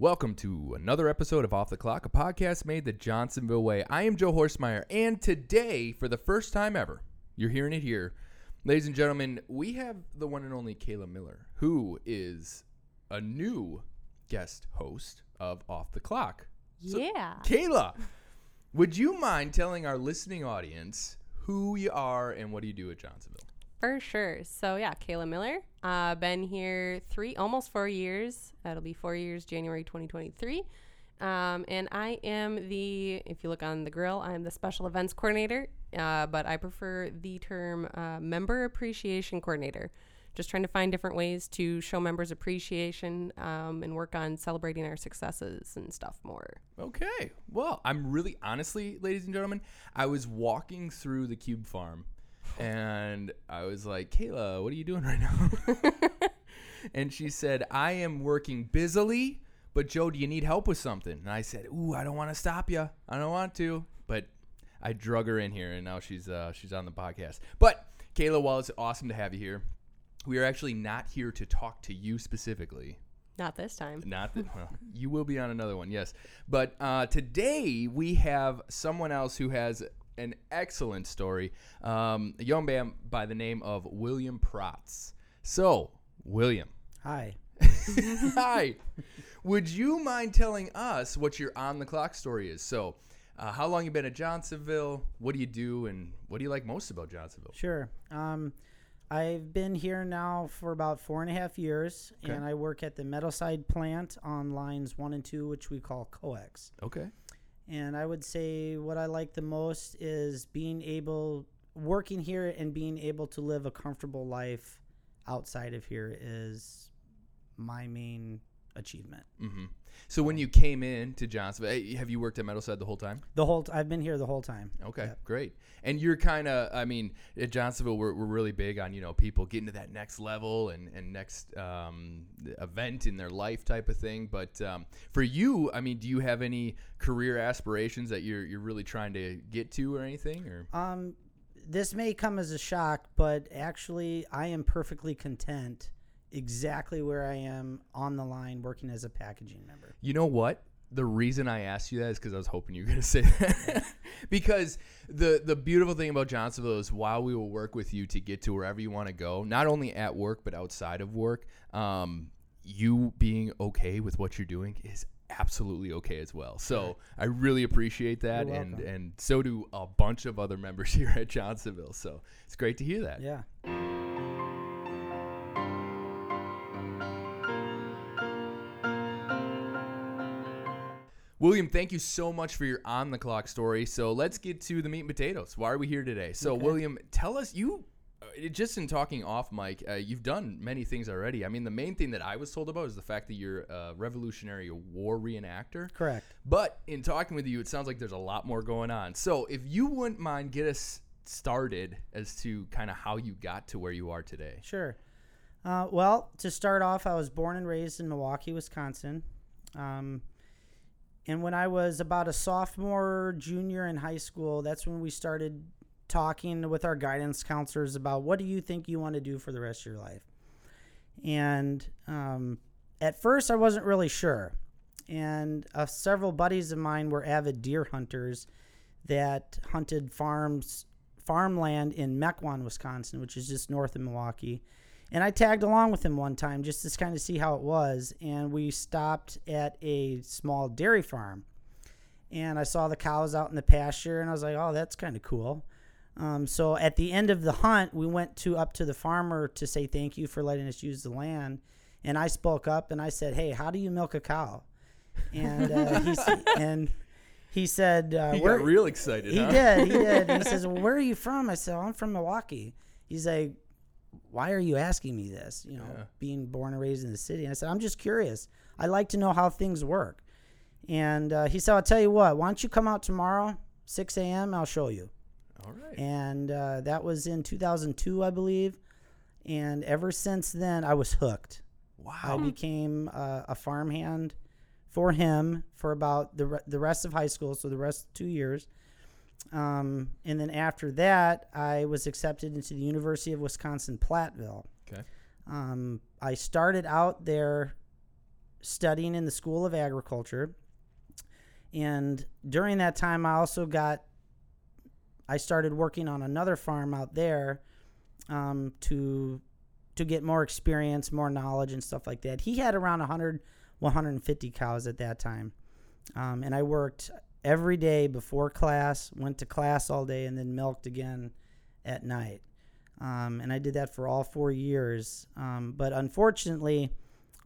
Welcome to another episode of Off the Clock, a podcast made the Johnsonville way. I am Joe Horstmeyer, and today, for the first time ever, you're hearing it here, ladies and gentlemen, we have the one and only Kayla Miller, who is a new guest host of Off the Clock. So- Yeah. Kayla, would you mind telling our listening audience who you are and what do you do at Johnsonville? For sure. So yeah, Kayla Miller. Uh, been here three, almost four years. That'll be four years, January 2023. Um, and I am the, if you look on the grill, I'm the special events coordinator. Uh, but I prefer the term uh, member appreciation coordinator. Just trying to find different ways to show members appreciation um, and work on celebrating our successes and stuff more. Okay. Well, I'm really honestly, ladies and gentlemen, I was walking through the Cube Farm and I was like, Kayla, what are you doing right now? and she said, I am working busily, but Joe, do you need help with something? And I said, Ooh, I don't want to stop you. I don't want to. But I drug her in here and now she's uh, she's on the podcast. But Kayla, while it's awesome to have you here, we are actually not here to talk to you specifically. Not this time. Not that well, you will be on another one, yes. But uh, today we have someone else who has an excellent story. Um, a young man by the name of William Protz. So, William, Hi. hi. Would you mind telling us what your on the clock story is? So, uh, how long you been at Johnsonville? What do you do, and what do you like most about Johnsonville? Sure. Um, I've been here now for about four and a half years, Okay. and I work at the Meadowside plant on lines one and two, which we call coax. Okay. And I would say what I like the most is being able, working here and being able to live a comfortable life outside of here is my main achievement. hmm So, when you came in to Johnsonville, eh, have you worked at Meadowside the whole time? The whole t- I've been here the whole time. Okay, Yeah. great. And you're kind of, I mean, at Johnsonville, we're, we're really big on, you know, people getting to that next level and, and next um, event in their life type of thing. But um, for you, I mean, do you have any career aspirations that you're, you're really trying to get to or anything? Or Um, this may come as a shock, but actually, I am perfectly content exactly where I am on the line working as a packaging member. You know what? The reason I asked you that is because I was hoping you were going to say that. because the the beautiful thing about Johnsonville is while we will work with you to get to wherever you want to go, not only at work but outside of work, um, you being okay with what you're doing is absolutely okay as well. So I really appreciate that, and and so do a bunch of other members here at Johnsonville. So it's great to hear that. Yeah. William, thank you so much for your on the clock story. So let's get to the meat and potatoes. Why are we here today? So, Okay. William, tell us you. uh, Just in talking off mic, uh, you've done many things already. I mean, the main thing that I was told about is the fact that you're a Revolutionary War reenactor. Correct. But in talking with you, it sounds like there's a lot more going on. So, if you wouldn't mind, get us started as to kind of how you got to where you are today. Sure. Uh, well, to start off, I was born and raised in Milwaukee, Wisconsin. Um, and when I was about a sophomore, junior in high school, that's when we started talking with our guidance counselors about what do you think you want to do for the rest of your life. And um, at first, I wasn't really sure. And uh, several buddies of mine were avid deer hunters that hunted farms, farmland in Mequon, Wisconsin, which is just north of Milwaukee. And I tagged along with him one time just to kind of see how it was. And we stopped at a small dairy farm. And I saw the cows out in the pasture, and I was like, oh, that's kind of cool. Um, so at the end of the hunt, we went to up to the farmer to say thank you for letting us use the land. And I spoke up and I said, "Hey, how do you milk a cow?" And uh, he and he said, uh, He got real excited. he huh? did. He did. He says, well, "Where are you from?" I said, "I'm from Milwaukee." He's like, "Why are you asking me this?" You know, Yeah. being born and raised in the city. And I said, "I'm just curious. I like to know how things work." And uh, he said, "I'll tell you what. Why don't you come out tomorrow, 6 a.m. I'll show you." All right. and uh, that was in 2002, I believe. And ever since then, I was hooked. Wow. I became uh, a farmhand for him for about the re- the rest of high school, so the rest of two years. Um, and then after that, I was accepted into the University of Wisconsin Platteville. Okay. Um, I started out there studying in the School of Agriculture, and during that time, I also got I started working on another farm out there um, to to get more experience, more knowledge, and stuff like that. He had around 100, 150 cows at that time, um, and I worked every day before class, went to class all day, and then milked again at night. Um, and I did that for all four years. Um, but unfortunately,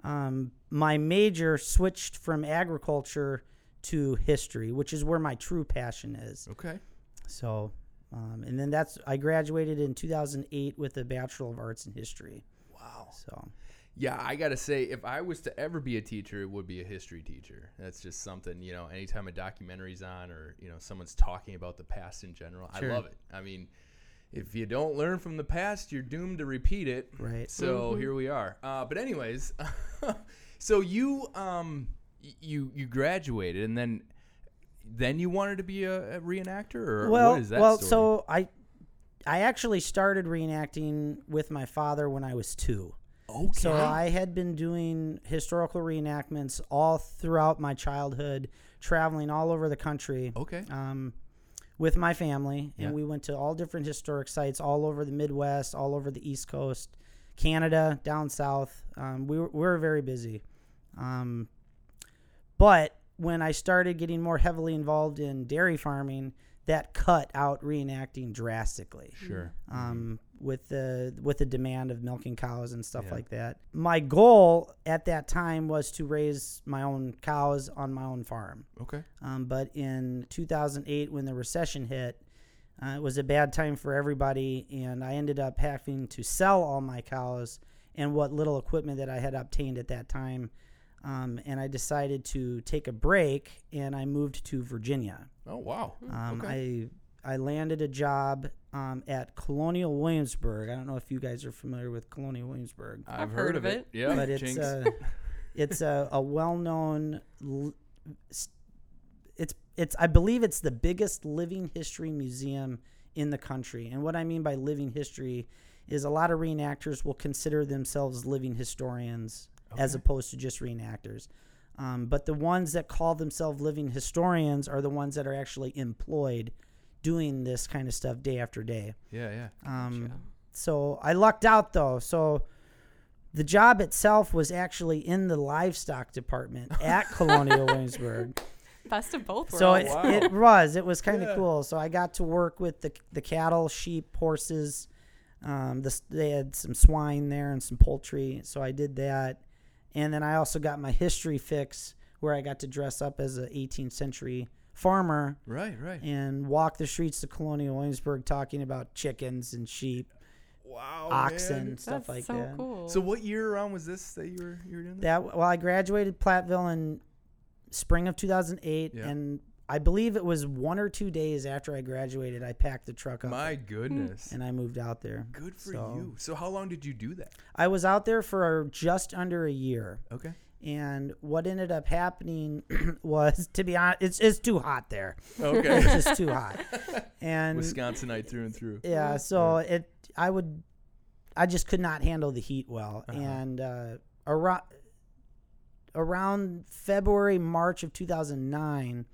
um, my major switched from agriculture to history, which is where my true passion is. Okay. So, um, and then that's I graduated in 2008 with a Bachelor of Arts in History. Wow. So, Yeah, I gotta say, if I was to ever be a teacher, it would be a history teacher. That's just something you know. Anytime a documentary's on, or you know, someone's talking about the past in general, Sure. I love it. I mean, if you don't learn from the past, you're doomed to repeat it. right. So here we are. Uh, but anyways, so you um you you graduated, and then then you wanted to be a, a reenactor, or well, what is that well, story? so I I actually started reenacting with my father when I was two. Okay, So I had been doing historical reenactments all throughout my childhood, traveling all over the country. okay, um, with my family, and Yeah. we went to all different historic sites all over the Midwest, all over the East Coast, Canada, down south. Um, we, were, we were very busy. Um, but when I started getting more heavily involved in dairy farming, that cut out reenacting drastically sure, um, with the with the demand of milking cows and stuff Yeah. like that. My goal at that time was to raise my own cows on my own farm. okay, Um, but in 2008, when the recession hit, uh, it was a bad time for everybody, and I ended up having to sell all my cows and what little equipment that I had obtained at that time. Um, and I decided to take a break, and I moved to Virginia. oh wow, Um, okay, I I landed a job um, at Colonial Williamsburg. I don't know if you guys are familiar with Colonial Williamsburg I've, heard, of it. Yeah, but it's Jinx. uh, it's a, a well-known l- s- it's it's I believe it's the biggest living history museum in the country. And what I mean by living history is a lot of reenactors will consider themselves living historians as opposed to just reenactors. Um, but the ones that call themselves living historians are the ones that are actually employed doing this kind of stuff day after day. yeah, yeah. Um, Gotcha. so I lucked out though. So the job itself was actually in the livestock department at Colonial Williamsburg. Best of both worlds. So it, wow. it was. It was kind of Yeah. cool. So I got to work with the the cattle, sheep, horses. Um, this they had some swine there and some poultry. So I did that, and then I also got my history fix where I got to dress up as an 18th century farmer Right, right. and walk the streets of Colonial Williamsburg talking about chickens and sheep, Wow, oxen, man. stuff That's like so that. cool. So what year around was this that you were you were doing this? That well, I graduated Platteville in spring of 2008, Yeah. and I believe it was one or two days after I graduated, I packed the truck up My goodness. and I moved out there. Good for So- you. So how long did you do that? I was out there for just under a year, Okay. and what ended up happening was, to be honest, it's it's too hot there. Okay. It's just too hot, and Wisconsinite through and through. yeah so it i would i just could not handle the heat well Uh-huh. and uh around around february march of 2009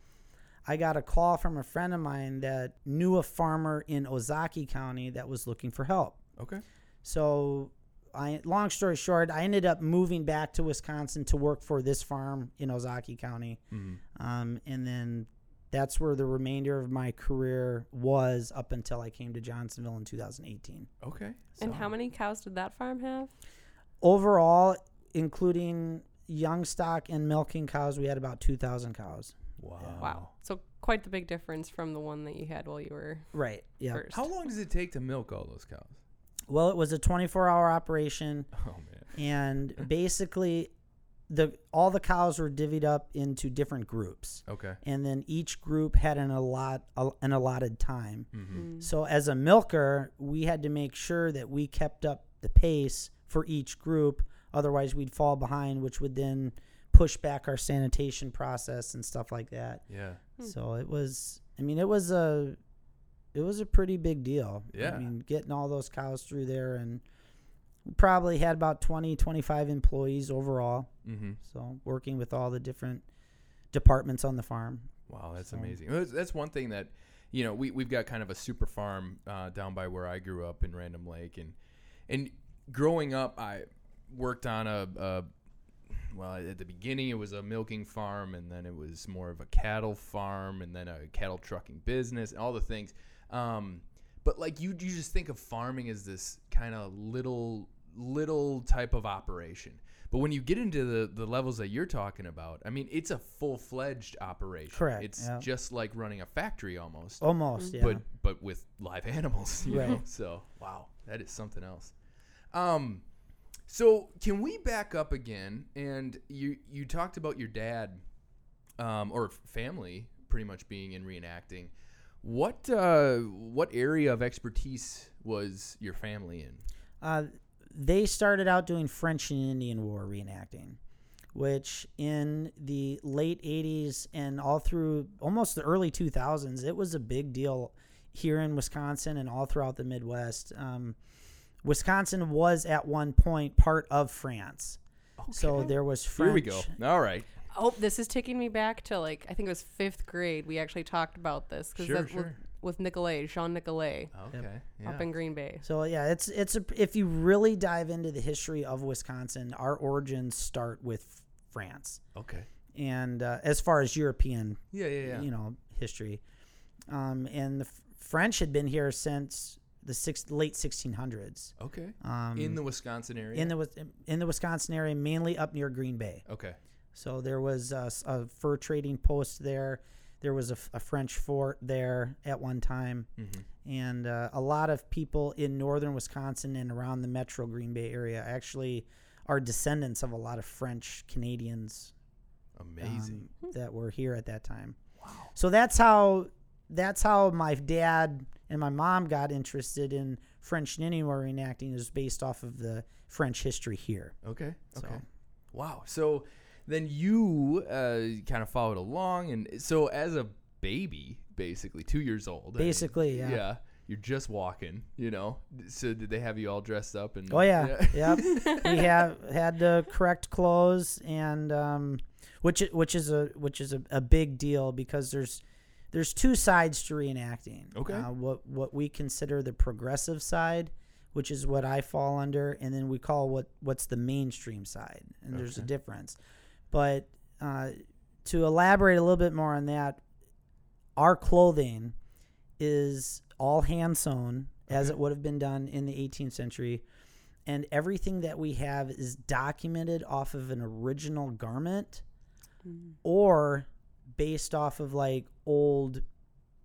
i got a call from a friend of mine that knew a farmer in ozaukee county that was looking for help Okay. so I, long story short, I ended up moving back to Wisconsin to work for this farm in Ozaukee County. Mhm. Um, and then that's where the remainder of my career was up until I came to Johnsonville in 2018. Okay. and how many cows did that farm have? Overall, including young stock and milking cows, we had about 2,000 cows. Wow. Wow. So quite the big difference from the one that you had while you were Right. Yeah. first. How long does it take to milk all those cows? Well, it was a 24-hour operation, Oh man. and basically, the all the cows were divvied up into different groups, Okay. and then each group had an allot an allotted time. Mm-hmm. So as a milker, we had to make sure that we kept up the pace for each group. Otherwise, we'd fall behind, which would then push back our sanitation process and stuff like that. Yeah. So it was. I mean, it was a. It was a pretty big deal. Yeah. I mean, getting all those cows through there and we probably had about 20, 25 employees overall. Mm-hmm. So working with all the different departments on the farm. Wow, that's So- amazing. That's, that's one thing that, you know, we we've got kind of a super farm uh, down by where I grew up in Random Lake, and and growing up, I worked on a, a well at the beginning it was a milking farm, and then it was more of a cattle farm, and then a cattle trucking business, and all the things. Um, but like you, you just think of farming as this kind of little little type of operation. But when you get into the, the levels that you're talking about, I mean, it's a full fledged operation. Correct, It's yeah. just like running a factory almost, Almost, yeah. but but with live animals. You know? So wow, that is something else. Um, so can we back up again? And you you talked about your dad, um, or family pretty much being in reenacting. What uh, what area of expertise was your family in? Uh, they started out doing French and Indian War reenacting, which in the late 80s and all through almost the early 2000s, it was a big deal here in Wisconsin and all throughout the Midwest. Um, Wisconsin was at one point part of France. So there was French. Here we go. All right. Oh, this is taking me back to like I think it was fifth grade. We actually talked about this because Sure, with, sure. with Nicolet, Jean Nicolet, Okay. Yeah. up in Green Bay. So yeah, it's it's a, if you really dive into the history of Wisconsin, our origins start with France, okay. and uh, as far as European Yeah, yeah, yeah. you know history um, and the F- french had been here since the six, late 1600s okay. um, in the Wisconsin area. in the in the wisconsin area mainly up near green bay okay. so there was a fur trading post there there was a french fort there at one time Mm-hmm. and uh, a lot of people in northern wisconsin and around the metro green bay area actually are descendants of a lot of french canadians Amazing. um, that were here at that time. Wow. So that's how that's how my dad and my mom got interested in French and Indian War reenacting is based off of the French history here. Okay. So- Okay. Wow. So then you uh, kind of followed along, and so as a baby, basically two years old. Basically, yeah. Yeah. You're just walking, you know. So did they have you all dressed up and? Oh yeah, yep. we have had the correct clothes and um, which which is a which is a, a big deal because there's there's two sides to reenacting. Okay. Uh, what what we consider the progressive side, which is what I fall under, and then we call what what's the mainstream side, and there's a difference. But uh, to elaborate a little bit more on that, our clothing is all hand sewn as it would have been done in the 18th century and everything that we have is documented off of an original garment or based off of like old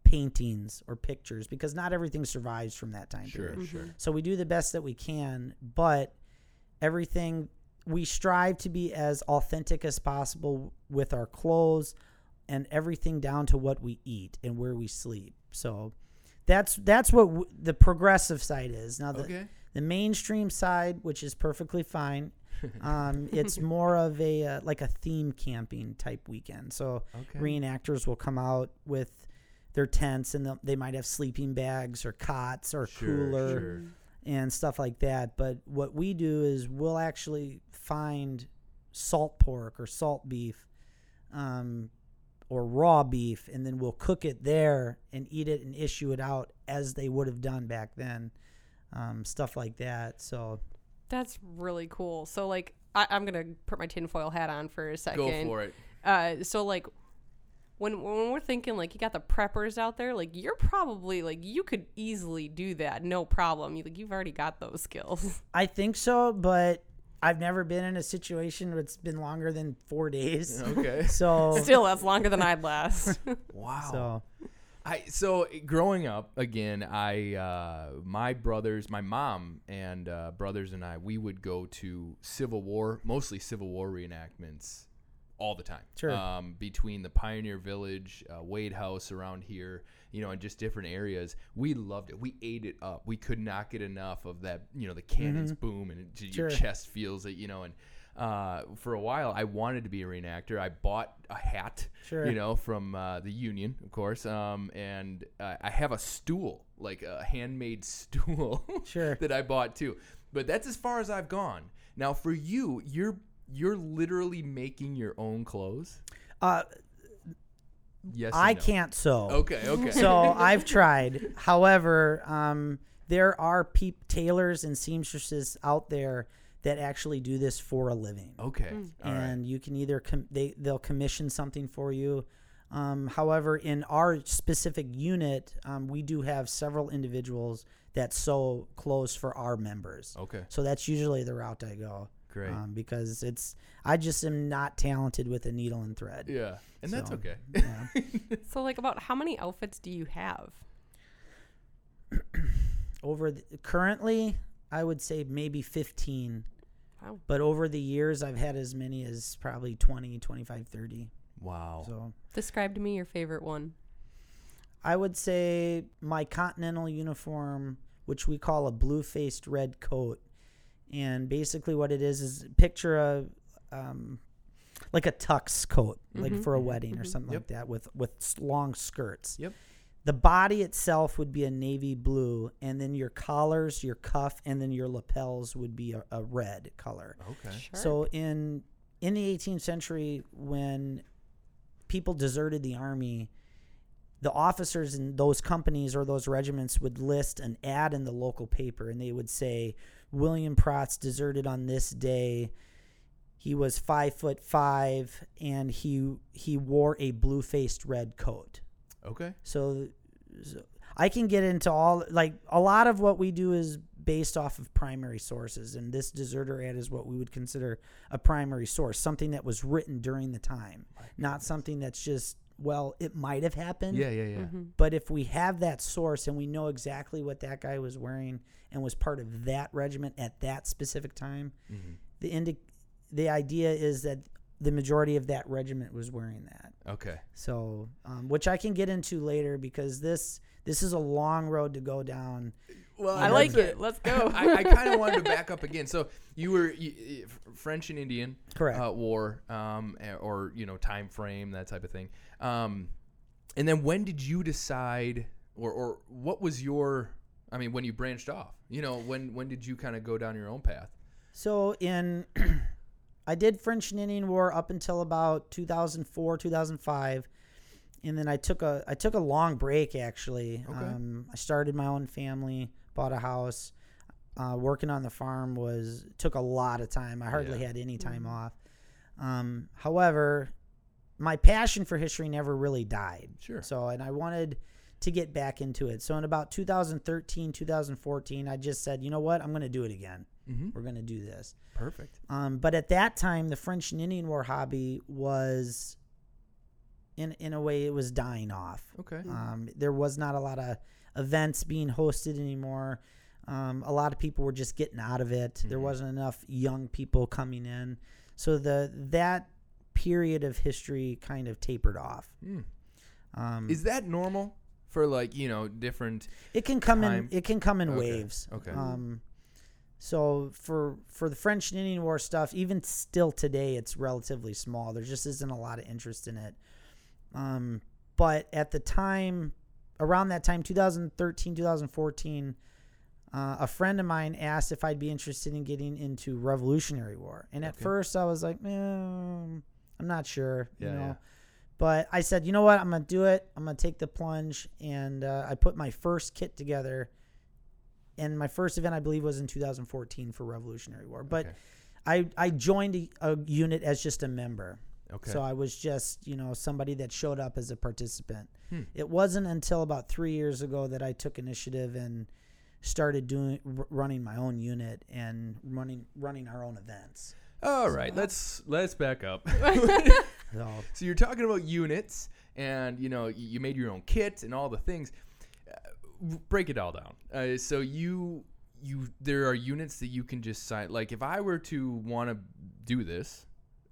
paintings or pictures because not everything survives from that time Sure. period. Sure. So we do the best that we can, but everything we strive to be as authentic as possible with our clothes and everything down to what we eat and where we sleep. So that's that's what w- the progressive side is. Now the Okay. the mainstream side, which is perfectly fine, um, it's more of a uh, like a theme camping type weekend. So Okay. reenactors will come out with their tents and they'll- might have sleeping bags or cots or Sure, cooler sure. and stuff like that. But what we do is we'll actually find salt pork or salt beef um, or raw beef, and then we'll cook it there and eat it and issue it out as they would have done back then. Um, stuff like that. So That's really cool. So like I, I'm gonna put my tinfoil hat on for a second. Go for it. Uh, so like when when we're thinking like you got the preppers out there, like you're probably like you could easily do that, no problem. You like you've already got those skills. I think so, but I've never been in a situation where it's been longer than four days. Okay. So Still, that's longer than I'd last. Wow. so I so growing up again, I uh, my brothers, my mom and uh, brothers and I, we would go to Civil War, mostly Civil War reenactments, all the time. Sure. Um, between the Pioneer Village, uh, Wade House around here, you know, and just different areas, we loved it. We ate it up. We could not get enough of that. You know, the cannons boom and it, your Sure. chest feels it. You know, and uh, for a while, I wanted to be a reenactor. I bought a hat Sure. you know, from uh, the union, of course. Um, and uh, I have a stool, like a handmade stool, Sure. that I bought too. But that's as far as I've gone. Now, for you, you're you're literally making your own clothes. uh, Yes, I no? can't sew. Okay, okay. So I've tried. However, um, there are peep tailors and seamstresses out there that actually do this for a living. okay, all right. and you can either com- they they'll commission something for you. Um, however, in our specific unit, um, we do have several individuals that sew clothes for our members. Okay, So that's usually the route I go. great. Um, because it's I just am not talented with a needle and thread. yeah, and that's okay. Yeah. so, like, about how many outfits do you have? over the, currently, I would say maybe 15. Wow. But over the years, I've had as many as probably 20, 25, 30. wow. So Describe to me your favorite one. I would say my continental uniform, which we call a blue faced red coat. And basically, what it is is picture a um, like a tux coat, like Mhm, for a mhm, wedding or mhm. something like that, with with long skirts. Yep. The body itself would be a navy blue, and then your collars, your cuff, and then your lapels would be a, a red color. Okay. Sure. So in in the 18th century, when people deserted the army, the officers in those companies or those regiments would list an ad in the local paper, and they would say, "William Protz deserted on this day. He was five foot five, and he he wore a blue faced red coat." Okay. So, so I can get into all like a lot of what we do is based off of primary sources, and this deserter ad is what we would consider a primary source, something that was written during the time, not something that's just well, it might have happened. Yeah, yeah, yeah. Mhm. But if we have that source and we know exactly what that guy was wearing and was part of that regiment at that specific time, Mhm. the indi- the idea is that the majority of that regiment was wearing that. Okay. So, um, which I can get into later because this this is a long road to go down. Well, I like it. Let's go. I, I kind of wanted to back up again. So you were you, French and Indian Correct. uh, war, um, or you know time frame that type of thing. Um, and then when did you decide, or or what was your? I mean, when you branched off, you know, when when did you kind of go down your own path? So in I did French and Indian War up until about 2004, 2005. And then I took a I took a long break actually. Okay. Um, I started my own family, bought a house. Uh, working on the farm was took a lot of time. I hardly Yeah. had any time Mhm. off. Um, however, my passion for history never really died. Sure. So, and I wanted to get back into it. So, in about 2013, 2014, I just said, you know what? I'm going to do it again. Mm-hmm. We're going to do this. Perfect. Um, but at that time, the French and Indian War hobby was, in in a way, it was dying off. Okay. Um, there was not a lot of events being hosted anymore. Um, a lot of people were just getting out of it. There Mhm. wasn't enough young people coming in, so the that period of history kind of tapered off. Mm. Um, Is that normal for like you know different? it can come time? in it can come in Okay, waves. okay. Um, so for for the French and Indian War stuff, even still today, it's relatively small. There just isn't a lot of interest in it. Um, but at the time, around that time, 2013, 2014, uh, a friend of mine asked if I'd be interested in getting into Revolutionary War, and at Okay. first I was like, eh, I'm not sure, you Yeah, know. yeah. But I said, you know what? I'm gonna do it. I'm gonna take the plunge, and uh, I put my first kit together. And my first event, I believe, was in 2014 for Revolutionary War. But Okay. I I joined a, a unit as just a member, Okay. so I was just you know somebody that showed up as a participant. Hmm. It wasn't until about three years ago that I took initiative and started doing r- running my own unit and running running our own events. All right, let's let's back up. So so you're talking about units, and you know you made your own kit and all the things. Break it all down. Uh, so you you there are units that you can just sign. Like if I were to want to do this,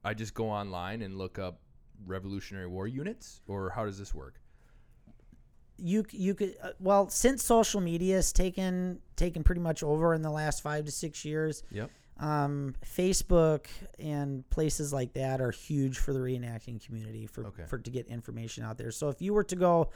I just go online and look up Revolutionary War units, or how does this work? you you could uh, well since social media has taken taken pretty much over in the last five to six years. Yep. Um, Facebook and places like that are huge for the reenacting community for Okay. for to get information out there. So if you were to go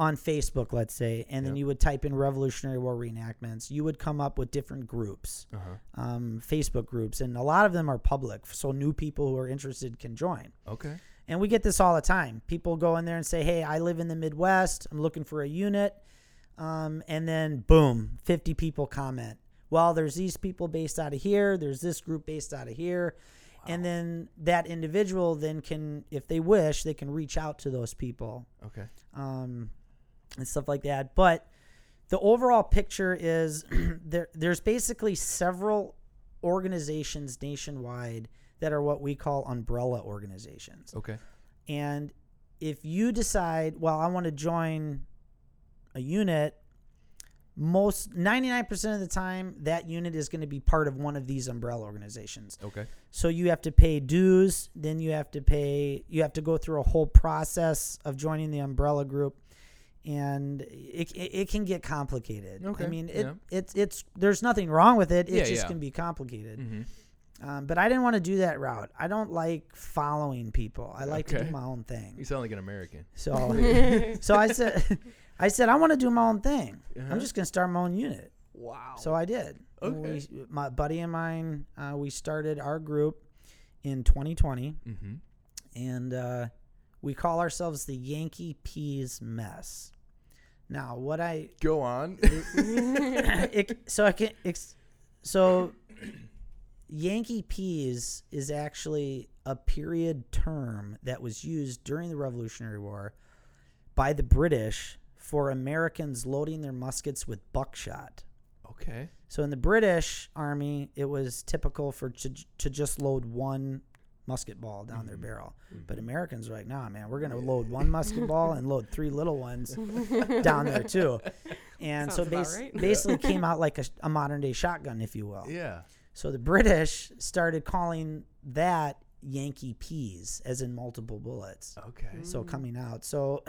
on Facebook, let's say, and then Yep. you would type in Revolutionary War reenactments, you would come up with different groups, Uh huh. um, Facebook groups, and a lot of them are public, so new people who are interested can join. Okay. And we get this all the time. People go in there and say, "Hey, I live in the Midwest. I'm looking for a unit," um, and then boom, 50 people comment. Well, there's these people based out of here. There's this group based out of here, and then that individual then can, if they wish, they can reach out to those people Okay. um, and stuff like that. But the overall picture is there. There's basically several organizations nationwide that are what we call umbrella organizations. Okay. And if you decide, well, I want to join a unit, most 99% of the time that unit is going to be part of one of these umbrella organizations. Okay. So you have to pay dues, then you have to pay you have to go through a whole process of joining the umbrella group and it, it, it can get complicated. Okay, I mean, it, yeah. it's it's there's nothing wrong with it. It Yeah, just yeah. can be complicated. Mm-hmm. Um, but I didn't want to do that route. I don't like following people. I like to do my own thing. You sound like an American. So so I said I said I want to do my own thing. Uh-huh. I'm just going to start my own unit. Wow. So I did. Okay. We, my buddy and mine, uh, we started our group in 2020, mm-hmm. and uh, we call ourselves the Yankee Peas Mess. Now, what I Go on. it, so I can so Yankee Peas is actually a period term that was used during the Revolutionary War by the British for Americans loading their muskets with buckshot. okay. So in the British Army, it was typical for to, to just load one musket ball down their mm-hmm. barrel. Mm-hmm. But Americans were like, nah, man, we're gonna load one musket ball and load three little ones down there too. And so Sounds about bas- right. basically came out like a, a modern day shotgun, if you will. Yeah. So the British started calling that Yankee peas, as in multiple bullets. Okay. So mm. coming out. So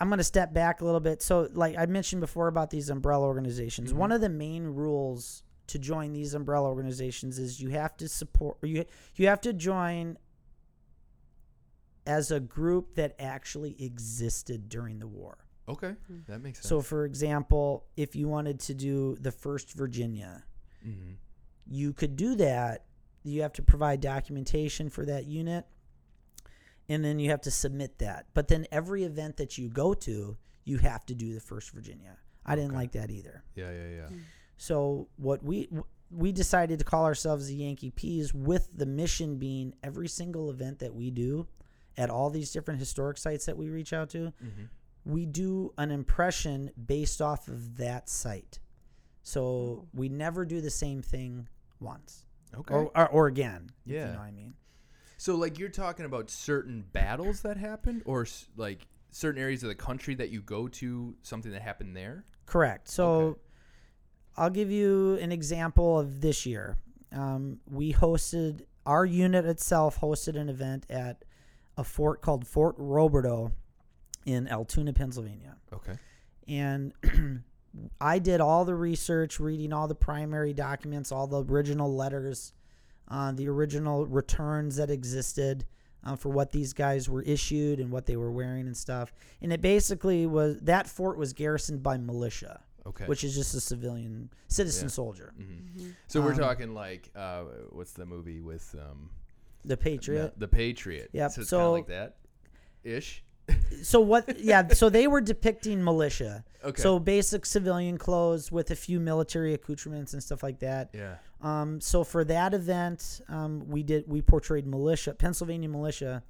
I'm going to step back a little bit. So, like I mentioned before about these umbrella organizations, one mm-hmm. of the main rules to join these umbrella organizations is you have to support, or you you have to join as a group that actually existed during the war. Okay. That makes sense. So, for example, if you wanted to do the First Virginia, mm-hmm. you could do that. You have to provide documentation for that unit, and then you have to submit that. But then every event that you go to, you have to do the First Virginia. I didn't Okay. like that either. yeah, yeah, yeah. So what we we decided to call ourselves the Yankee Peas, with the mission being every single event that we do at all these different historic sites that we reach out to, Mm-hmm. we do an impression based off of that site. So we never do the same thing once Okay. or, or, or again. If Yeah. you know what I mean. So, like, you're talking about certain battles that happened, or like certain areas of the country that you go to, something that happened there. Correct. So Okay. I'll give you an example of this year. Um, we hosted our unit itself hosted an event at a fort called Fort Roberdeau in Altoona, Pennsylvania. Okay. and I did all the research, reading all the primary documents, all the original letters, uh, the original returns that existed uh, for what these guys were issued and what they were wearing and stuff. And it basically was that fort was garrisoned by militia, Okay. which is just a civilian citizen Yeah. soldier. hmm So we're Um, talking like, uh, what's the movie with um, The Patriot. The, the Patriot. Yep, So it's kind so- of like that, ish. So what? Yeah. so they were depicting militia. Okay. So basic civilian clothes with a few military accoutrements and stuff like that. yeah. Um, so for that event, um, we did we portrayed militia, Pennsylvania militia.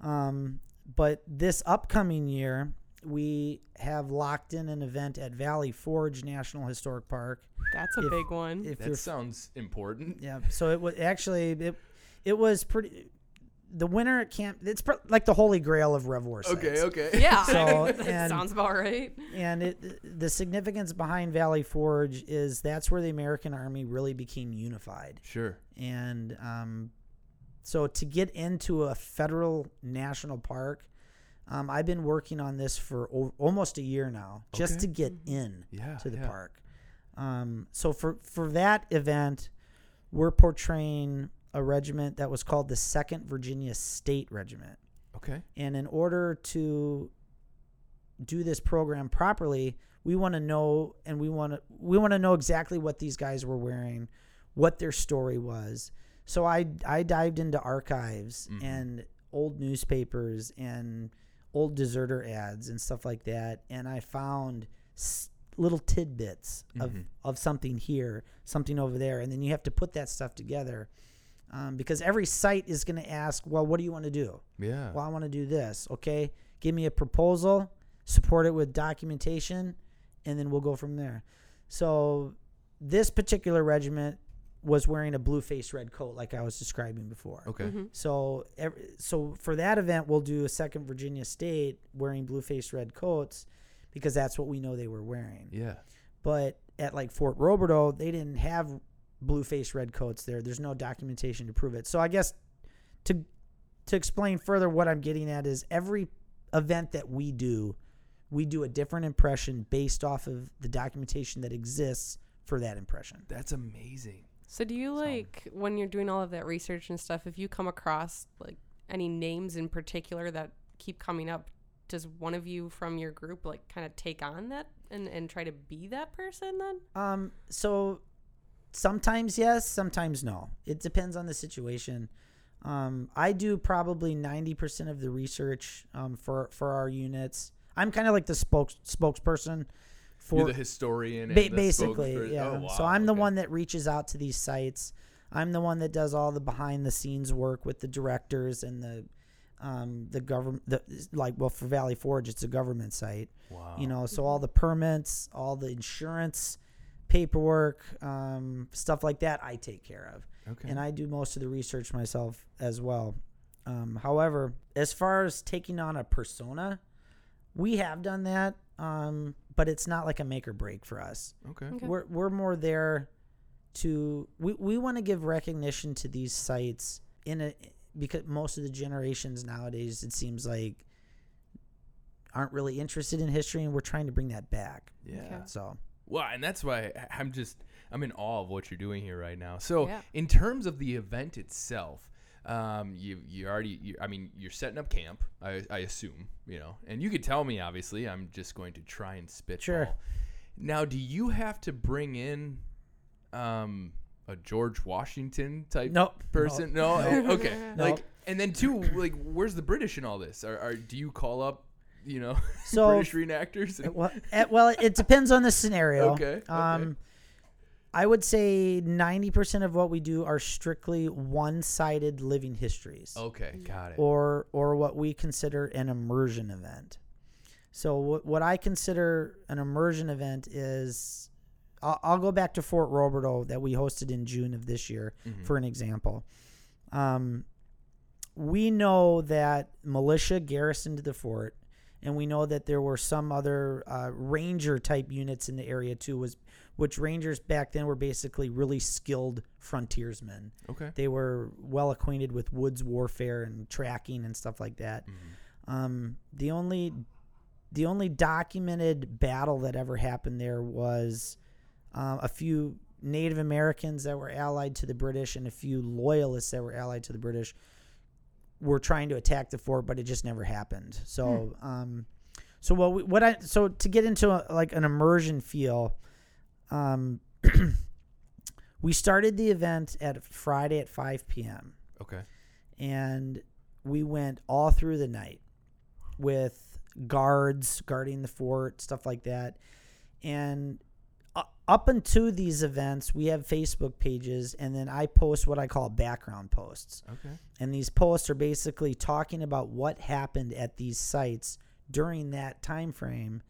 Um, but this upcoming year, we have locked in an event at Valley Forge National Historic Park. That's a If- big one. If That sounds important. yeah, so it was actually it it was pretty. The winter at camp, it's pr- like the holy grail of Rev War sites. Okay, okay. yeah, So, that and- sounds about right. and it the significance behind Valley Forge is that's where the American Army really became unified, Sure. and um, so to get into a federal national park, um, I've been working on this for o- almost a year now, just Okay. to get in Yeah. to the yeah. park. Um, so for for that event, we're portraying a regiment that was called the Second Virginia State Regiment. Okay. And in order to do this program properly, we want to know and we want to we want to know exactly what these guys were wearing, what their story was. So I I dived into archives Mhm. and old newspapers and old deserter ads and stuff like that and I found s- little tidbits of Mhm. of something here, something over there and then you have to put that stuff together. Um, because every site is going to ask, well, what do you want to do? Yeah. well, I want to do this. Okay, give me a proposal, support it with documentation, and then we'll go from there. So, this particular regiment was wearing a blue face red coat, like I was describing before. Okay. Mm-hmm. So, every, so for that event, we'll do a second Virginia State wearing blue face red coats because that's what we know they were wearing. Yeah. But at like Fort Roberdeau, they didn't have blue face red coats there. There's no documentation to prove it. So I guess to to explain further what I'm getting at is every event that we do, we do a different impression based off of the documentation that exists for that impression. That's amazing. So do you like when you're doing all of that research and stuff? If you come across like any names in particular that keep coming up, does one of you from your group like kind of take on that and and try to be that person then? Um, so sometimes yes, sometimes no. It depends on the situation. Um, I do probably ninety percent of the research um, for for our units. I'm kind of like the spokes spokesperson for You're the historian. Ba- and the basically, yeah. Oh, wow. So I'm the okay. one that reaches out to these sites. I'm the one that does all the behind the scenes work with the directors and the um, the government. The, like, well, for Valley Forge, it's a government site. Wow. You know, so all the permits, all the insurance paperwork, um, stuff like that, I take care of, Okay. and I do most of the research myself as well. Um, however, as far as taking on a persona, we have done that, um, but it's not like a make or break for us okay. Okay. we're we're more there to we, we want to give recognition to these sites in a because most of the generations nowadays it seems like aren't really interested in history and we're trying to bring that back Yeah. Okay. so Well, and that's why I- I'm just I'm in awe of what you're doing here right now. So, Yeah. in terms of the event itself, um, you you already you, I mean you're setting up camp. I, I assume you know, and you could tell me. Obviously, I'm just going to try and spitball. Sure. Now, do you have to bring in um, a George Washington type nope person? No, No. okay. No. Like, and then two, like, where's the British in all this? Are, are do you call up, you know, So- British reenactors? and- well, eh, well it depends on the scenario Okay, okay. I would say 90% of what we do are strictly one-sided living histories. okay, got it. or or what we consider an immersion event. So what what I consider an immersion event is I'll, I'll go back to Fort Roberdeau that we hosted in June of this year Mhm. for an example. Um, we know that militia garrisoned the fort, and we know that there were some other uh, ranger type units in the area too. Was which rangers back then were basically really skilled frontiersmen. Okay. They were well acquainted with woods warfare and tracking and stuff like that. Mm-hmm. Um, the only the only documented battle that ever happened there was um, a few Native Americans that were allied to the British and a few loyalists that were allied to the British were trying to attack the fort, but it just never happened. So, um, so what we, what I so to get into a, like an immersion feel, um, we started the event at Friday at 5 p.m. Okay. and we went all through the night with guards guarding the fort, stuff like that. And up until these events, we have Facebook pages, and then I post what I call background posts. Okay. And these posts are basically talking about what happened at these sites during that time frame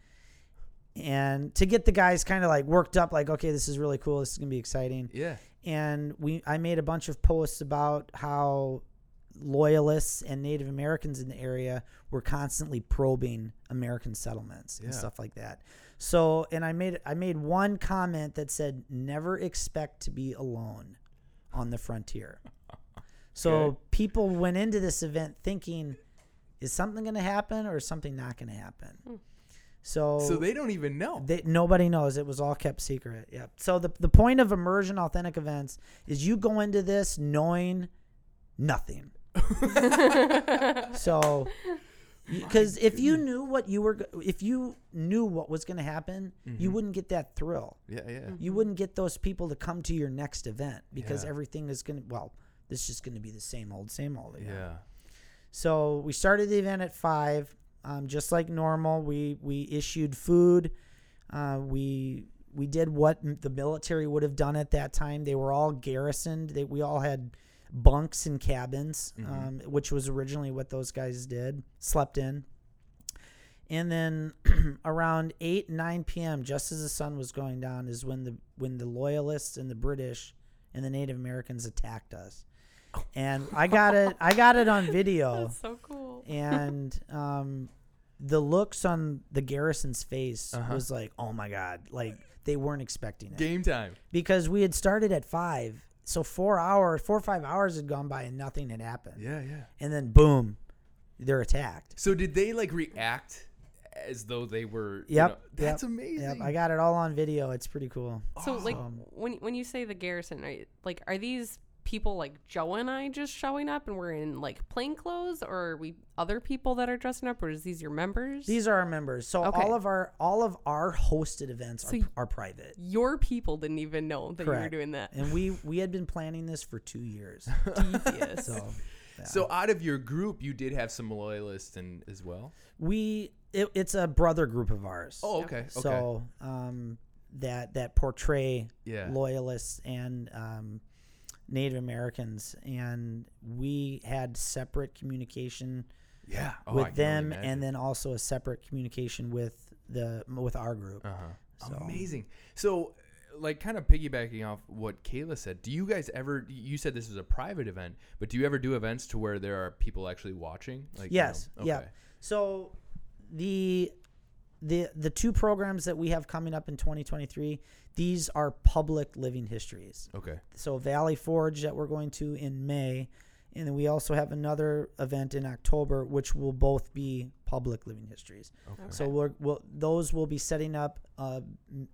and to get the guys kind of like worked up like okay this is really cool this is going to be exciting Yeah. and we I made a bunch of posts about how loyalists and Native Americans in the area were constantly probing American settlements and Yeah. stuff like that. So, and I made I made one comment that said never expect to be alone on the frontier. So Okay. people went into this event thinking is something going to happen or is something not going to happen? Hmm. So So they don't even know. they, nobody knows. It was all kept secret. Yep. So the the point of immersion authentic events is you go into this knowing nothing. so because if you knew what you were if you knew what was going to happen, you mm-hmm. wouldn't get that thrill. yeah, yeah. Mm-hmm. You wouldn't get those people to come to your next event because Yeah. everything is going to well, this is just going to be the same old same old again. Yeah. So we started the event at five, um, just like normal. We we issued food. Uh, we we did what the military would have done at that time. They were all garrisoned. They, we all had bunks and cabins, um, which was originally what those guys did. Slept in. And then around eight nine p.m., just as the sun was going down, is when the when the loyalists and the British and the Native Americans attacked us. And I got it. I got it on video That's so cool. and um, the looks on the garrison's face Uh-huh. was like, "Oh my god!" Like they weren't expecting it Game time. because we had started at five, so four hours, four or five hours had gone by and nothing had happened, Yeah, yeah. and then boom, they're attacked. So did they like react as though they were? you Yep, know- that's yep, amazing. Yep, I got it all on video. It's pretty cool. So like when when you say the garrison, right? like are these people like Joe and I just showing up and we're in like plain clothes, or are we other people that are dressing up, or is these your members? These are our members. So Okay. all of our all of our hosted events So are, are private. your people didn't even know that you were doing that. And we we had been planning this for two years. So yeah. So out of your group, you did have some loyalists and as well. we it, it's a brother group of ours. Oh, okay. Okay. So um, that that portray yeah. loyalists and um, Native Americans, and we had separate communication yeah. Oh, with them, and then also a separate communication with the with our group. Uh-huh. So- Amazing. So, like, kind of piggybacking off what Kayla said, do you guys ever? You said this is a private event, but do you ever do events to where there are people actually watching? Like, you Yes. know- Yeah. So the the the two programs that we have coming up in 2023, these are public living histories. Okay. so Valley Forge that we're going to in May, and then we also have another event in October, which will both be public living histories. Okay. So we're, we'll, those will be setting up a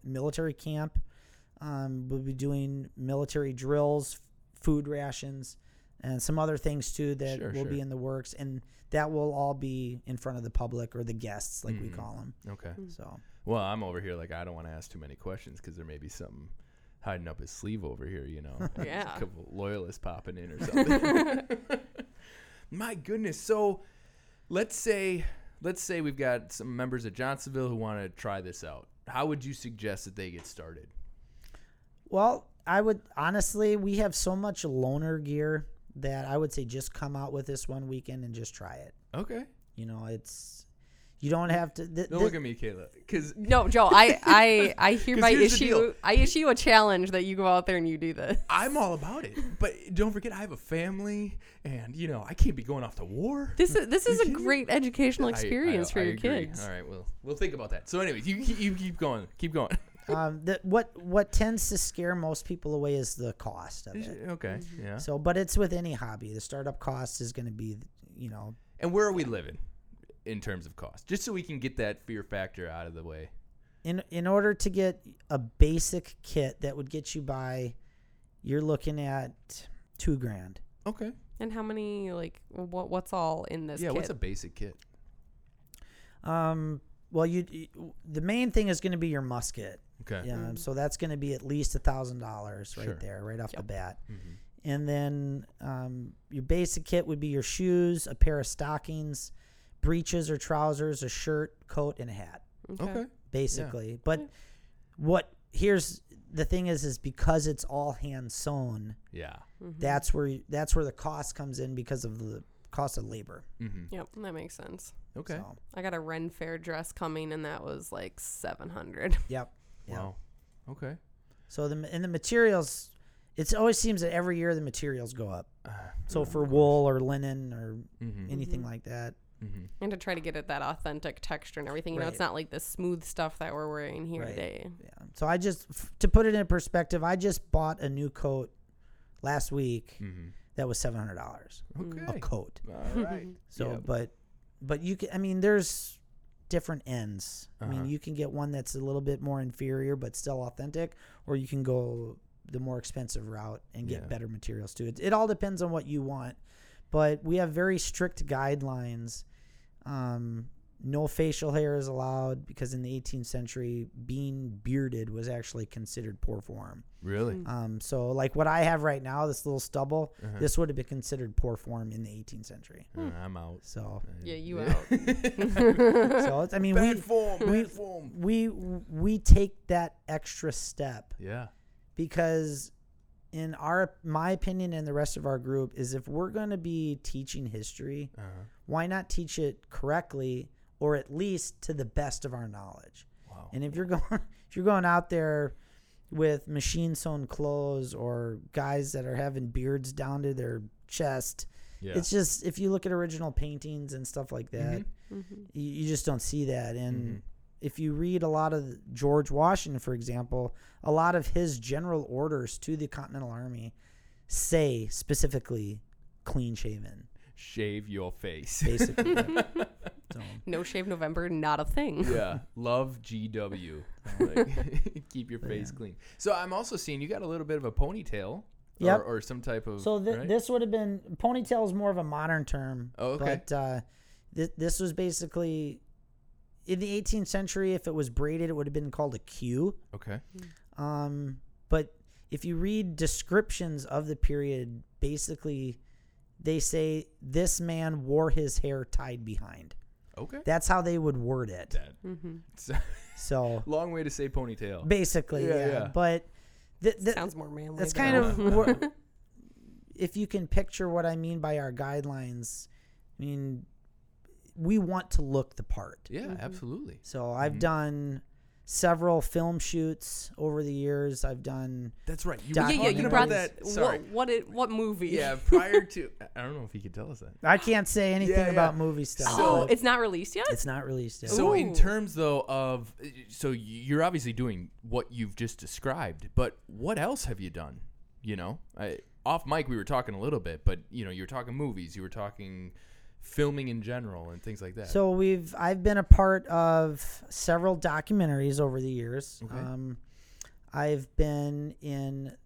military camp. Um, we'll be doing military drills, food rations, and some other things too that Sure, will be in the works, and that will all be in front of the public or the guests, like we Mhm. call them. Okay. So Well, I'm over here like I don't want to ask too many questions because there may be something hiding up his sleeve over here. You know, Yeah. a couple loyalists popping in or something. My goodness. So, let's say let's say we've got some members of Johnsonville who want to try this out. How would you suggest that they get started? Well, I would honestly, we have so much loaner gear that I would say just come out with this one weekend and just try it. Okay. You know, it's you don't have to. Th- Don't thi- look at me, Kayla, because No, Joe, I I I hereby here's issue I issue a challenge that you go out there and you do this. I'm all about it. But don't forget, I have a family, and you know I can't be going off to war. This is this You is a kidding me? great educational experience I- for I your agree. kids. All right, well, we'll think about that. So, anyways, you keep- you keep going, keep going. um, the, what what tends to scare most people away is the cost of it. okay, yeah. So, but it's with any hobby. The startup cost is going to be, you know, And where are we living in terms of cost? Just so we can get that fear factor out of the way. in in order to get a basic kit that would get you by, you're looking at two grand. Okay. And how many like what what's all in this yeah. kit? What's a basic kit? Um, well, you you- the main thing is going to be your musket. Okay. Yeah, Mhm. so that's going to be at least a thousand dollars right Sure. there, right off the Yep. bat. Mhm. And then um, your basic kit would be your shoes, a pair of stockings, breeches or trousers, a shirt, coat, and a hat, Okay. basically. But Yeah. what here's the thing is, is because it's all hand sewn, Yeah. Mhm. that's where that's where the cost comes in because of the cost of labor. Mm-hmm. Yep, that makes sense. Okay. So, I got a Ren Fair dress coming, and that was like seven hundred. yep. yep. Wow. Okay. So the and the materials, it always seems that every year the materials go up. Uh, So of for wool or linen or Mhm. anything Mhm. like that. Mhm. And to try to get it that authentic texture and everything. You know, it's not like the smooth stuff that we're wearing here Right. today. Yeah. So I just f- to put it in perspective, I just bought a new coat last week Mhm. that was seven hundred dollars Mm. a coat. All right. So, Yep. but but you can. I mean, there's different ends. I Uh-huh. mean, you can get one that's a little bit more inferior but still authentic, or you can go the more expensive route and get Yeah. better materials too. It, it all depends on what you want. But we have very strict guidelines. Um, no facial hair is allowed because in the 18th century, being bearded was actually considered poor form. Really? Mm. Um, so, like what I have right now, this little stubble, Uh-huh. this would have been considered poor form in the 18th century. Uh, I'm out. So, Yeah, you out. so it's, I mean, bad we form. Bad we- form. we we take that extra step Yeah. because in our my opinion and the rest of our group is if we're going to be teaching history Uh-huh. Why not teach it correctly or at least to the best of our knowledge Wow. and if you're going if you're going out there with machine sewn clothes or guys that are having beards down to their chest yeah. it's just if you look at original paintings and stuff like that Mhm. Mhm. you, you just don't see that and Mhm. if you read a lot of George Washington, for example, a lot of his general orders to the Continental Army say specifically clean shaven, Shave your face. basically. so, No shave November, not a thing. yeah. Love GW. Like, keep your face yeah. clean. So I'm also seeing you got a little bit of a ponytail. Yep. Or, or some type of. so th- right? this would have been ponytail is more of a modern term. Oh, okay. But uh, th- this was basically in the 18th century. If it was braided, it would have been called a queue. Okay. Um, but if you read descriptions of the period, basically they say this man wore his hair tied behind. Okay. That's how they would word it. That. hmm So long way to say ponytail. basically, Yeah, yeah. yeah. But th- th- Sounds more manly. that's kind of what, if you can picture what I mean by our guidelines. I mean, we want to look the part. Yeah, Mhm. absolutely. So I've Mhm. done several film shoots over the years. I've done That's right. You Yeah, yeah, yeah. You brought that. that. Sorry. What? What? It, what movie? Yeah, prior to. I don't know if you could tell us that. I can't say anything Yeah, yeah. about movie stuff. So- Oh, it's not released yet. it's not released yet. So in terms though of so you're obviously doing what you've just described, but what else have you done? You know, I, off mic we were talking a little bit, but you know you were talking movies, you were talking filming in general and things like that. So we've I've been a part of several documentaries over the years. Okay. Um, I've been in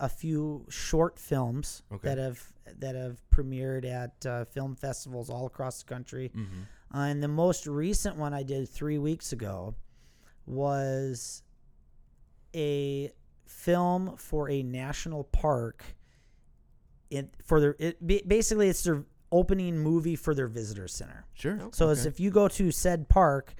a few short films Okay. that have that have premiered at uh, film festivals all across the country. hmm Uh, and the most recent one I did three weeks ago was a film for a national park. It for the it basically it's their opening movie for their visitor center. sure. So as if you go to said park,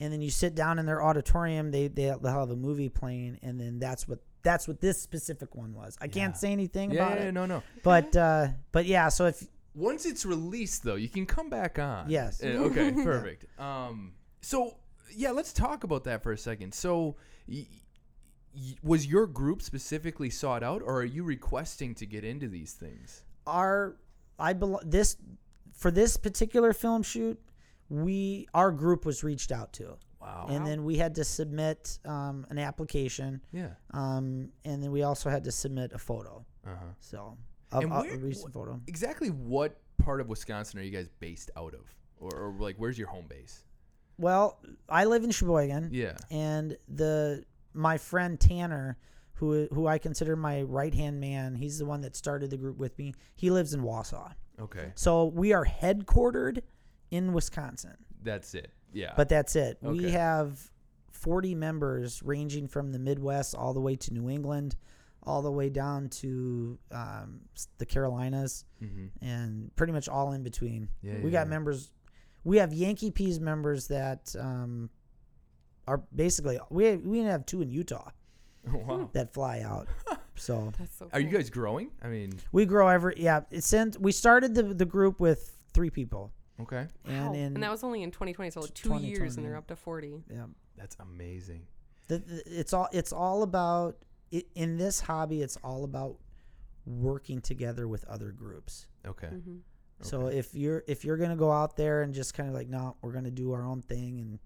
and then you sit down in their auditorium, they they they'll have a movie playing, and then that's what that's what this specific one was. I Yeah. can't say anything yeah, about yeah, it, no, no. but uh, but yeah. So if Once it's released, though, you can come back on. Yes. Uh, okay. Perfect. Um. So yeah, let's talk about that for a second. So. Y- y- was your group specifically sought out, or are you requesting to get into these things? our I bel this for this particular film shoot, we our group was reached out to, Wow. and then we had to submit um, an application, yeah. um, and then we also had to submit a photo. Uh huh. So And where- a recent photo. Exactly what part of Wisconsin are you guys based out of? Or, or like, where's your home base? Well, I live in Sheboygan. Yeah. and the my friend Tanner, who who I consider my right hand man, he's the one that started the group with me. He lives in Wausau, Okay. so we are headquartered in Wisconsin, That's it. Yeah. but that's it. Okay. We have forty members, ranging from the Midwest all the way to New England, all the way down to um, the Carolinas, hmm and pretty much all in between. Yeah. we yeah, got members. We have Yankee Peas members that um, are basically we we have two in Utah wow. that fly out. so That's so. Are you guys growing? I mean, we grow every yeah. Since we started the the group with three people, Okay. and Wow. in and that was only in 2020, so t- two years, and they're up to 40. yeah, That's amazing. the, the, it's all it's all about i in this hobby. It's all about working together with other groups. Okay. hmm So Okay. if you're if you're gonna go out there and just kind of like, no, we're gonna do our own thing and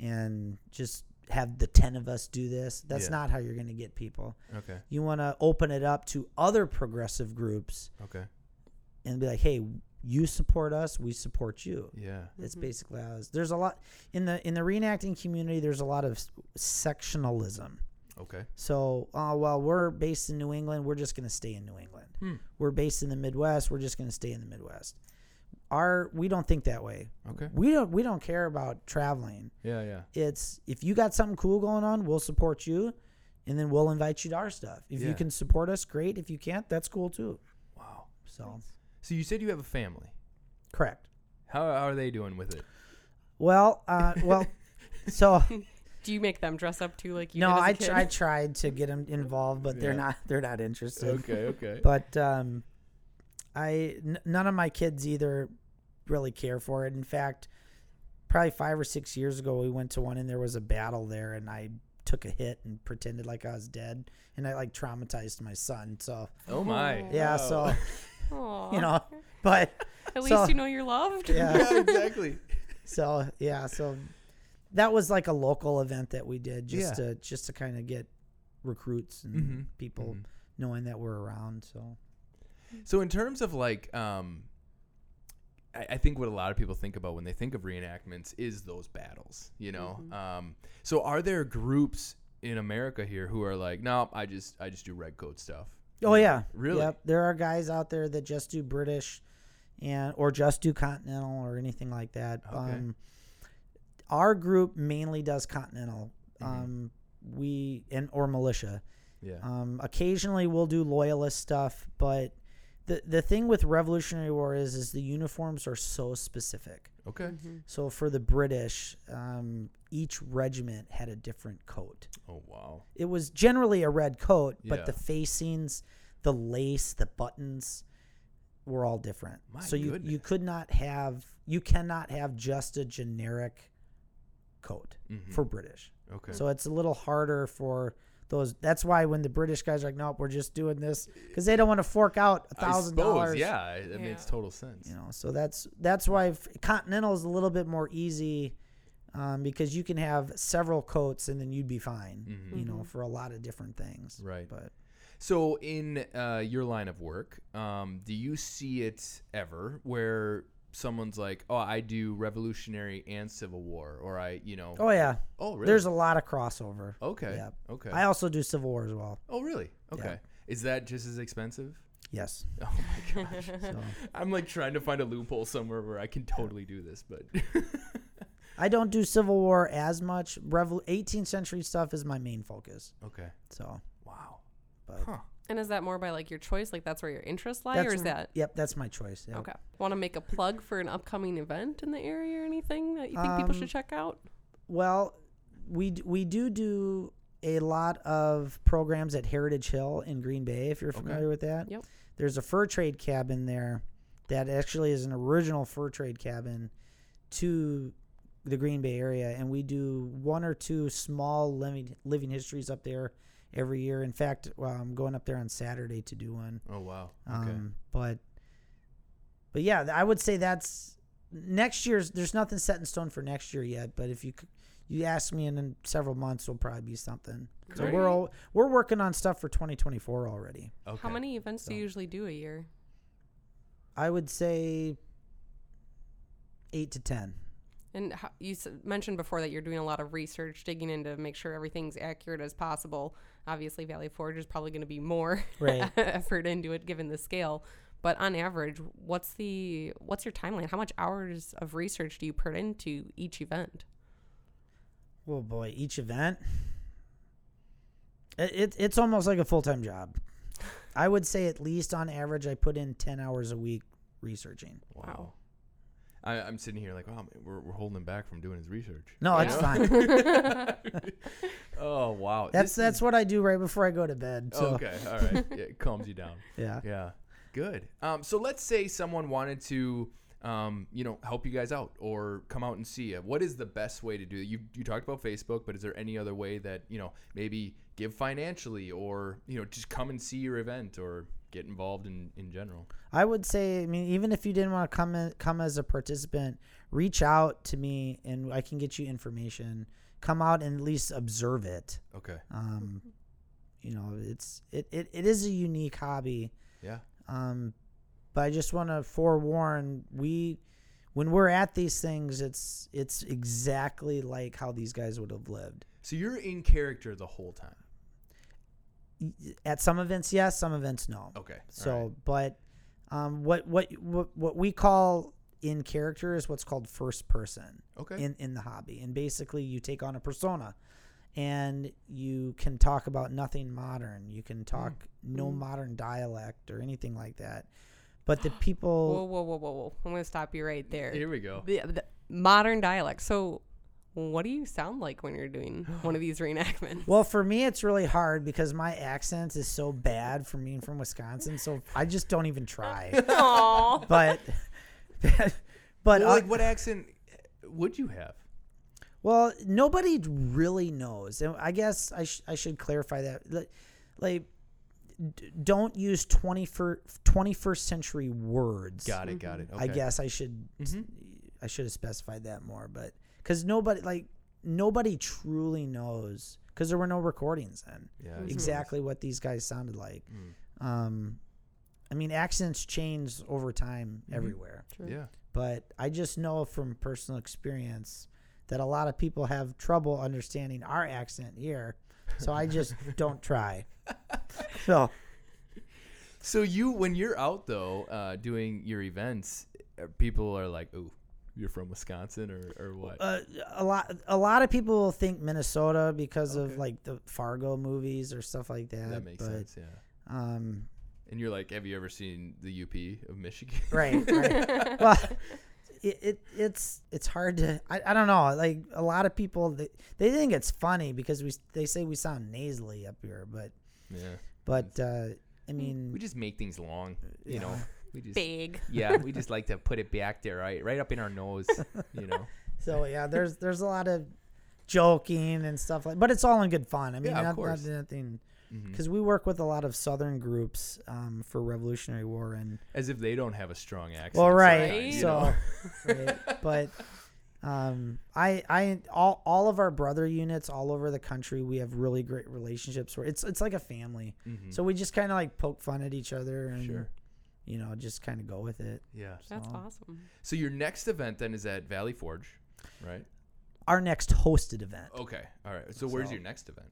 and just have the ten of us do this, that's Yeah. not how you're gonna get people. Okay. You want to open it up to other progressive groups Okay. and be like, hey, you support us, we support you. Yeah. It's Mhm. basically how it is. There's a lot in the in the reenacting community. There's a lot of sectionalism. Okay. So, uh, well, we're based in New England. We're just going to stay in New England. Hmm. We're based in the Midwest. We're just going to stay in the Midwest. Our we don't think that way. Okay. We don't we don't care about traveling. Yeah. Yeah. It's if you got something cool going on, we'll support you, and then we'll invite you to our stuff. If Yeah. you can support us, great. If you can't, that's cool too. Wow. So So you said you have a family. correct. How, how are they doing with it? Well, uh, well, so Do you make them dress up too, like you no, did as a I kid? tr- I tried to get them involved, but they're Yeah. not they're not interested. Okay. Okay. But um, I n- none of my kids either really care for it. In fact, probably five or six years ago, we went to one and there was a battle there, and I took a hit and pretended like I was dead, and I like traumatized my son. So oh my. yeah, Wow. so Aw. you know, but At so- least you know you're loved. yeah, yeah. Exactly. so yeah, so that was like a local event that we did just Yeah. to just to kind of get recruits and Mhm. people Mhm. knowing that we're around. So So in terms of like, um, I, I think what a lot of people think about when they think of reenactments is those battles. You know. Mhm. Um, so are there groups in America here who are like, no, I just I just do red coat stuff. Oh yeah, Really? Yep, there are guys out there that just do British, and or just do Continental or anything like that. Okay. Um, our group mainly does Continental. Mhm. Um, we and or militia. Yeah. Um, occasionally we'll do loyalist stuff, but the the thing with Revolutionary War is is the uniforms are so specific. okay. Mhm. So for the British, um, each regiment had a different coat Oh wow. it was generally a red coat, but Yeah. the facings, the lace, the buttons were all different. My so you you could not have you cannot have just a generic coat Mhm. for British. okay. So it's a little harder for those. That's why when the British guys are like, nope, we're just doing this because they don't want to fork out a thousand suppose, dollars. Yeah, it, it makes total sense. You know, so that's that's why Continental is a little bit more easy um, because you can have several coats and then you'd be fine. Mhm. You know, Mhm. for a lot of different things. Right. But So, in uh, your line of work, um, do you see it ever where someone's like, "Oh, I do Revolutionary and Civil War," or I, you know, oh yeah, oh, really? there's a lot of crossover. okay, yeah. okay. I also do Civil War as well. oh, really? Okay. Is that just as expensive? Yes. Oh my gosh. So I'm like trying to find a loophole somewhere where I can totally do this, but I don't do Civil War as much. Revol- 18th century stuff is my main focus. okay. So, Wow. but Huh. And is that more by like your choice? Like that's where your interests lie, or That's is that yep, that's my choice. Yep. okay? Want to make a plug for an upcoming event in the area or anything that you think people Um, should check out? Well, we d- we do do a lot of programs at Heritage Hill in Green Bay. If you're Okay. familiar with that, Yep. There's a fur trade cabin there that actually is an original fur trade cabin to the Green Bay area, and we do one or two small living living histories up there every year. In fact, well, I'm going up there on Saturday to do one. Oh wow. Okay. Um, but but yeah, I would say that's next year's. There's nothing set in stone for next year yet. But if you you ask me in, in several months, will probably be something. So Great. we're all, we're working on stuff for 2024 already. okay. How many events do you usually do a year? I would say eight to ten. And how, you mentioned before that you're doing a lot of research, digging in to make sure everything's accurate as possible. Obviously, Valley Forge is probably going to be more Right. effort into it given the scale. But on average, what's the what's your timeline? How much hours of research do you put into each event? Well, boy, each event. It, it it's almost like a full time job. I would say at least on average, I put in ten hours a week researching. Wow. I, I'm sitting here like, oh, man, we're, we're holding him back from doing his research. No, it's fine. oh wow. That's This that's is- what I do right before I go to bed. So okay. All right. Yeah, it calms you down. yeah. Yeah. Good. Um, so let's say someone wanted to um, you know, help you guys out or come out and see you, what is the best way to do it? You you talked about Facebook, but is there any other way that you know maybe give financially or you know just come and see your event or get involved in in general? I would say, I mean, even if you didn't want to come in, come as a participant, reach out to me and I can get you information. Come out and at least observe it. Okay. Um, you know, it's it, it, it is a unique hobby. Yeah. Um, but I just want to forewarn we when we're at these things, it's it's exactly like how these guys would have lived. So you're in character the whole time. At some events, yes. Some events, no. Okay. So, right. but um, what what what what we call in character is what's called first person okay. in in the hobby, and basically you take on a persona, and you can talk about nothing modern. You can talk no Mm. modern dialect or anything like that. But the people, whoa, whoa, whoa, whoa! I'm gonna stop you right there. Here we go. The, the modern dialect. So, what do you sound like when you're doing one of these reenactments? well, for me it's really hard because my accent is so bad from being from Wisconsin, so I just don't even try. Aw. but but Well, uh, like, what accent would you have? Well, nobody really knows, and I guess I sh- I should clarify that. Like, like d- don't use 21st, 21st century words. Got it. Got it. Okay. I guess I should Mhm. I should have specified that more, but because nobody like nobody truly knows because there were no recordings then Yeah. Mhm. exactly what these guys sounded like. Mm. Um, I mean, accents change over time Mhm. everywhere True. Yeah. but I just know from personal experience that a lot of people have trouble understanding our accent here. So I just don't try. So So you, when you're out though, uh, doing your events, uh, people are like, "Oh, you're from Wisconsin or or what?" uh, a lot a lot of people will think Minnesota because Okay. of like the Fargo movies or stuff like that. that makes but, sense. Yeah. Um, And you're like, "Have you ever seen the UP of Michigan?" right, right. well, it, it it's it's hard to I, I don't know like a lot of people they, they think it's funny because we they say we sound nasally up here but yeah. but uh, I mean We just make things long, you know. We just Big. yeah, we just like to put it back there, right, right up in our nose, you know. So yeah, there's there's a lot of joking and stuff like, but it's all in good fun. I mean, Yeah, of not, course. not nothing because we work with a lot of Southern groups um, for Revolutionary War and As if they don't have a strong accent. well, right. sometimes, you So, right, but um, I I all all of our brother units all over the country, we have really great relationships. Where it's it's like a family. Mhm. So we just kind of like poke fun at each other and Sure. you know just kind of go with it. yeah. That's So- awesome. So your next event then is at Valley Forge, right? Our next hosted event. Okay. All right. So where's your next event?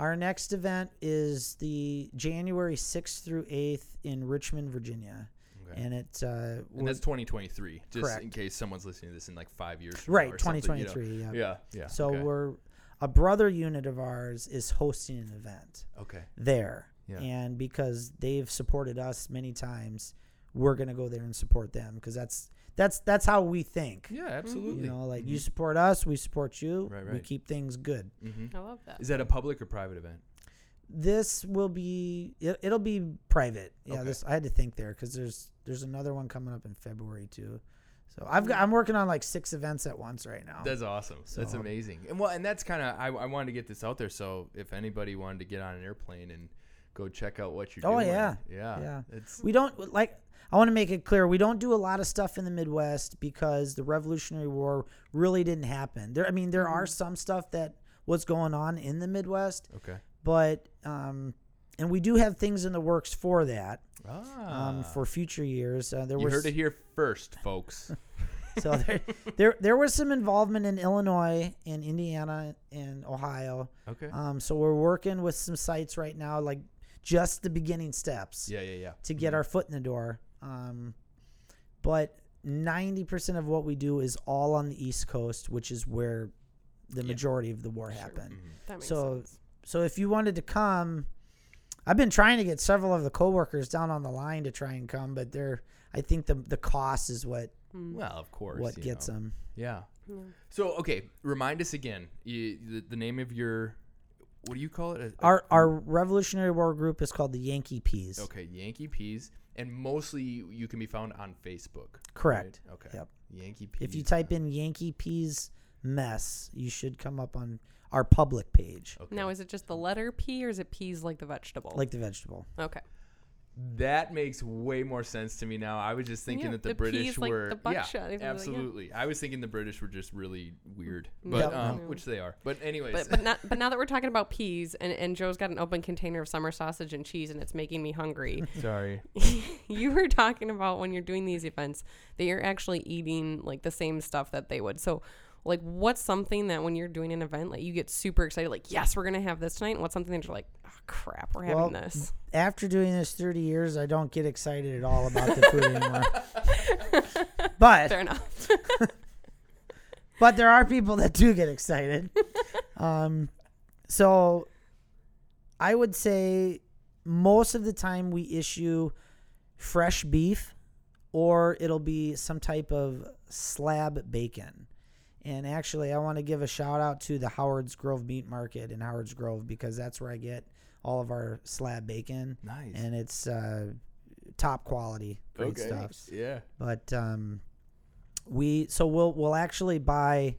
Our next event is the January 6th through 8th in Richmond, Virginia. Okay. And it's uh And that's 2023, just in case someone's listening to this in like five years. From now right, or something, you know? 2023, yeah. Yeah, yeah. So okay. we're a brother unit of ours is hosting an event okay. there. Yeah. And because they've supported us many times, we're going to go there and support them because that's that's that's how we think. Yeah, absolutely. You know, like Mhm. you support us, we support you. Right, right. We keep things good. Mhm. I love that. Is that a public or private event? This will be it, it'll be private. Yeah, Okay. this I had to think there cuz there's there's another one coming up in February too. So I've got I'm working on like six events at once right now. That's awesome. That's amazing. And well, and that's kind of I, I wanted to get this out there. So if anybody wanted to get on an airplane and go check out what you're doing. Oh, doing, yeah. yeah, Yeah. It's We don't like. I want to make it clear we don't do a lot of stuff in the Midwest because the Revolutionary War really didn't happen. There, I mean, there are some stuff that was going on in the Midwest, okay. but um, and we do have things in the works for that Ah, um, for future years. Uh, there you was heard it here first, folks. so there, there there was some involvement in Illinois, in Indiana, and Ohio. Okay. Um, so we're working with some sites right now, like just the beginning steps. yeah, yeah, yeah. to get Mhm. our foot in the door. Um, but 90% of what we do is all on the East Coast, which is where the Yeah. majority of the war Sure. happened. Mhm. That makes So- sense. So if you wanted to come, I've been trying to get several of the coworkers down on the line to try and come, but they're I think the the cost is what Mm. Well, of course. what gets know. them. Yeah. Yeah. So okay, remind us again. You, the, the name of your what do you call it? A- a Our our? Revolutionary War group is called the Yankee Peas. okay Yankee Peas, and mostly you can be found on Facebook. Correct. right? Okay. Yep. Yankee Peas. If you type in Yankee Peas mess, you should come up on our public page, Okay. Now, is it just the letter P or is it peas like the vegetable? like the vegetable. okay. That makes way more sense to me now. I was just thinking Yeah, that the, the British peas, like were the yeah, buckshot. They were like, yeah. absolutely. I was thinking the British were just really weird, but Yep. um, No. which they are. But anyways, But but not but now that we're talking about peas and, and Joe's got an open container of summer sausage and cheese and it's making me hungry. sorry. you were talking about when you're doing these events that you're actually eating like the same stuff that they would. So like what's something that when you're doing an event like you get super excited like yes we're gonna have this tonight and what's something that you're like oh crap we're having Well, this After doing this 30 years, I don't get excited at all about the food anymore. But fair enough but there are people that do get excited. um, so I would say most of the time we issue fresh beef, or it'll be some type of slab bacon. And actually, I want to give a shout out to the Howard's Grove Meat Market in Howard's Grove because that's where I get all of our slab bacon, Nice. and it's uh, top quality, great okay. stuff Yeah. but um, we so we'll we'll actually buy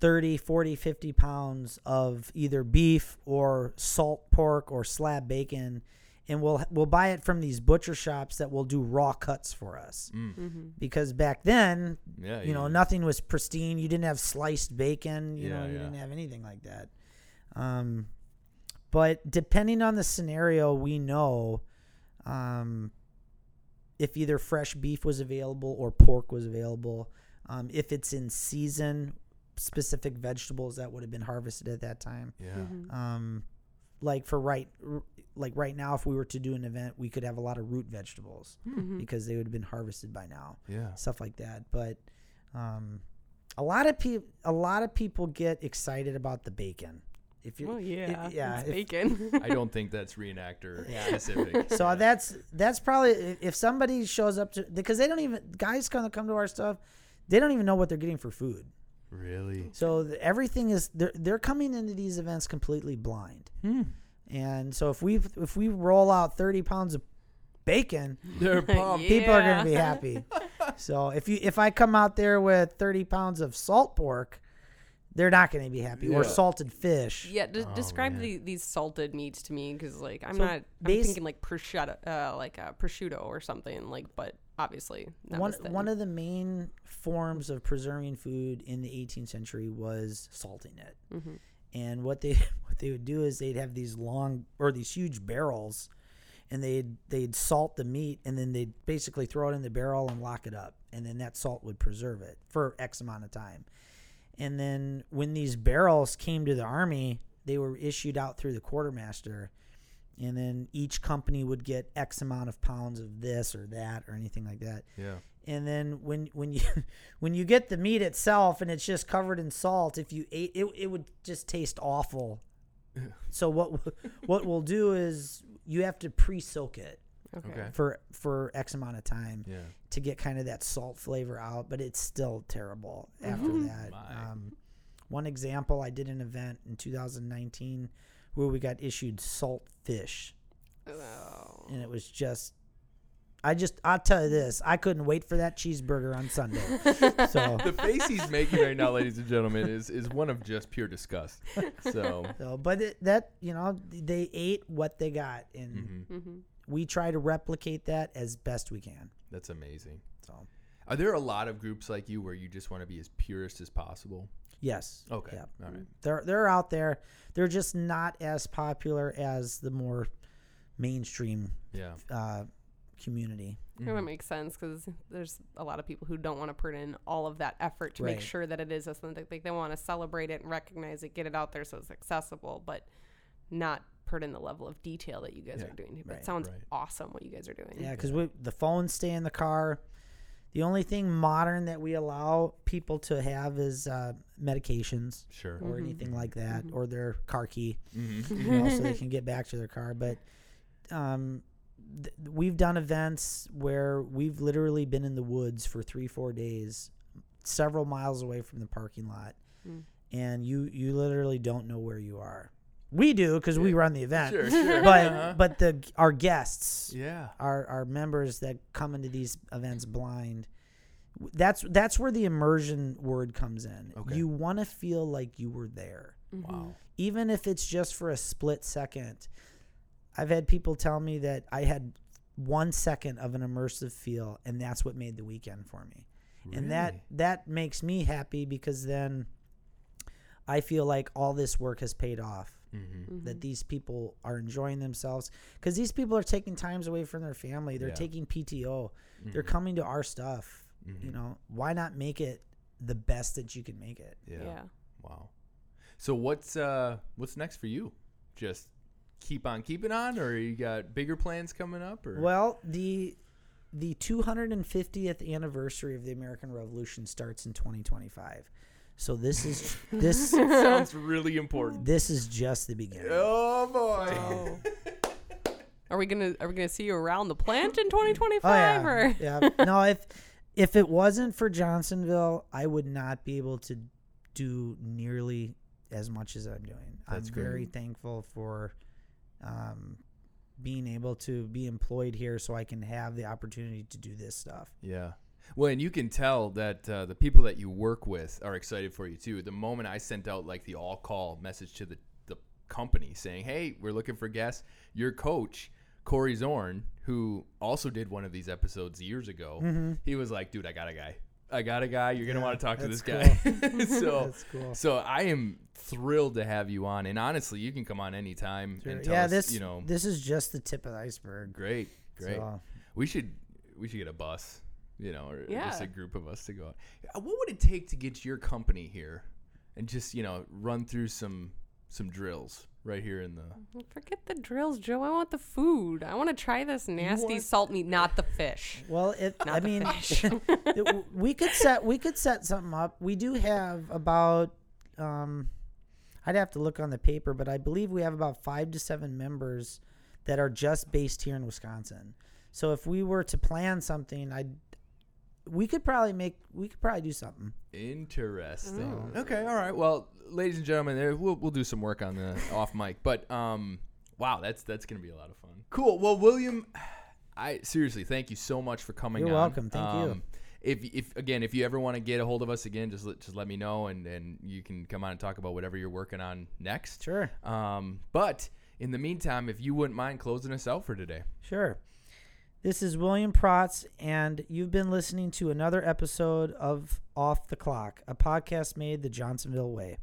30 40 50 pounds of either beef or salt pork or slab bacon and we'll we'll buy it from these butcher shops that will do raw cuts for us Mm. mm-hmm. because back then Yeah. you know nothing was pristine you didn't have sliced bacon you know you yeah. didn't have anything like that um but depending on the scenario we know um if either fresh beef was available or pork was available um if it's in season specific vegetables that would have been harvested at that time Yeah. Mm-hmm. um like for right like right now if we were to do an event we could have a lot of root vegetables Mm-hmm. because they would have been harvested by now Yeah. stuff like that. But um, a lot of people, a lot of people get excited about the bacon. If you, well yeah yeah, it's if- bacon I don't think that's reenactor Yeah. specific. so Yeah. that's that's probably if somebody shows up to because they don't even guys kind of come to our stuff, they don't even know what they're getting for food. Really. So the, everything is they're they're coming into these events completely blind. Hmm. And so if we if we roll out thirty pounds of bacon, They're pumped. people are going to be happy. so if you if I come out there with 30 pounds of salt pork, they're not going to be happy. Or salted fish. Yeah, de- Oh, describe the, these salted meats to me because like I'm So not I'm base- thinking like prosciutto, uh, like uh, prosciutto or something like, but obviously One one of the main forms of preserving food in the 18th century was salting it. Mhm. And what they what they would do is they'd have these long or these huge barrels and they'd they'd salt the meat and then they'd basically throw it in the barrel and lock it up and then that salt would preserve it for x amount of time. And then when these barrels came to the army, they were issued out through the quartermaster and then each company would get x amount of pounds of this or that or anything like that Yeah. and then when when you when you get the meat itself and it's just covered in salt if you ate it it would just taste awful so what what we'll do is you have to pre-soak it okay. Okay. for for x amount of time Yeah. to get kind of that salt flavor out but it's still terrible after that um, one example i did an event in 2019 where we got issued salt fish Oh. and it was just I just I'll tell you this I couldn't wait for that cheeseburger on Sunday. so The face he's making right now, ladies and gentlemen, is is one of just pure disgust. So. so but it, that you know they ate what they got and mhm. hmm we try to replicate that as best we can. That's amazing. So Are there a lot of groups like you where you just want to be as purist as possible? Yes, Okay. yeah. All right. they're they're out there. They're just not as popular as the more mainstream Yeah. uh, community. That Mhm. makes sense because there's a lot of people who don't want to put in all of that effort to make sure that it is authentic. Like they want to celebrate it and recognize it, get it out there so it's accessible, but not put in the level of detail that you guys Yeah. are doing. But Right. it sounds Right. awesome what you guys are doing. Yeah, because we the phones stay in the car. The only thing modern that we allow people to have is uh, medications Sure. or Mhm. anything like that, or their car key, Mm-hmm. you know, so they can get back to their car. But um, th- we've done events where we've literally been in the woods for three, four days, several miles away from the parking lot, Mm. and you you literally don't know where you are we do because we run the event. Sure, sure. But Uh-huh. but the our guests, yeah. our our members that come into these events blind, that's that's where the immersion word comes in. Okay. You want to feel like you were there, Wow. even if it's just for a split second. I've had people tell me that I had one second of an immersive feel, and that's what made the weekend for me and that that makes me happy because then I feel like all this work has paid off. Mhm. That these people are enjoying themselves because these people are taking times away from their family. They're Yeah. taking PTO. They're Mhm. coming to our stuff. You Mhm. know, why not make it the best that you can make it? Yeah. Yeah. Wow. So what's uh what's next for you? Just keep on keeping on, or you got bigger plans coming up? Or Well, the the 250th anniversary of the American Revolution starts in 2025. So this is this sounds really important. this is just the beginning. Oh boy. Are we gonna Are we gonna see you around the plant in 2025? Oh yeah, Or yeah. No, if if it wasn't for Johnsonville, I would not be able to do nearly as much as I'm doing. That's I'm great. very thankful for um, being able to be employed here, so I can have the opportunity to do this stuff. Yeah. Well, and you can tell that uh, the people that you work with are excited for you too. The moment I sent out like the all call message to the, the company saying, hey, we're looking for guests, your coach, Corey Zorn, who also did one of these episodes years ago, he was like, dude, I got a guy. I got a guy. You're going to Yeah, want to talk to this guy. so, That's cool. so I am thrilled to have you on. And honestly, you can come on anytime and tell yeah, us, this you know, this is just the tip of the iceberg. great, great. So, We should we should get a bus, you know, or just a group of us to go out. Uh, What would it take to get your company here and just, you know, run through some some drills right here in the forget the drills, Joe. I want the food. I want to try this nasty salt meat, not the fish. well, it. Not I the mean, fish. it- we could set we could set something up. We do have about um I'd have to look on the paper, but I believe we have about 5 to 7 members that are just based here in Wisconsin. So if we were to plan something, I we could probably make we could probably do something. interesting. Okay, all right. Well, ladies and gentlemen, there we'll we'll do some work on the off mic, but um wow, that's that's going to be a lot of fun. Cool. Well, William, I seriously thank you so much for coming You're on. welcome. Thank you. Um, If, if again, if you ever want to get a hold of us again, just let, just let me know, and, and you can come on and talk about whatever you're working on next. Sure. Um, but in the meantime, if you wouldn't mind closing us out for today. Sure. This is William Protz, and you've been listening to another episode of Off the Clock, a podcast made the Johnsonville way.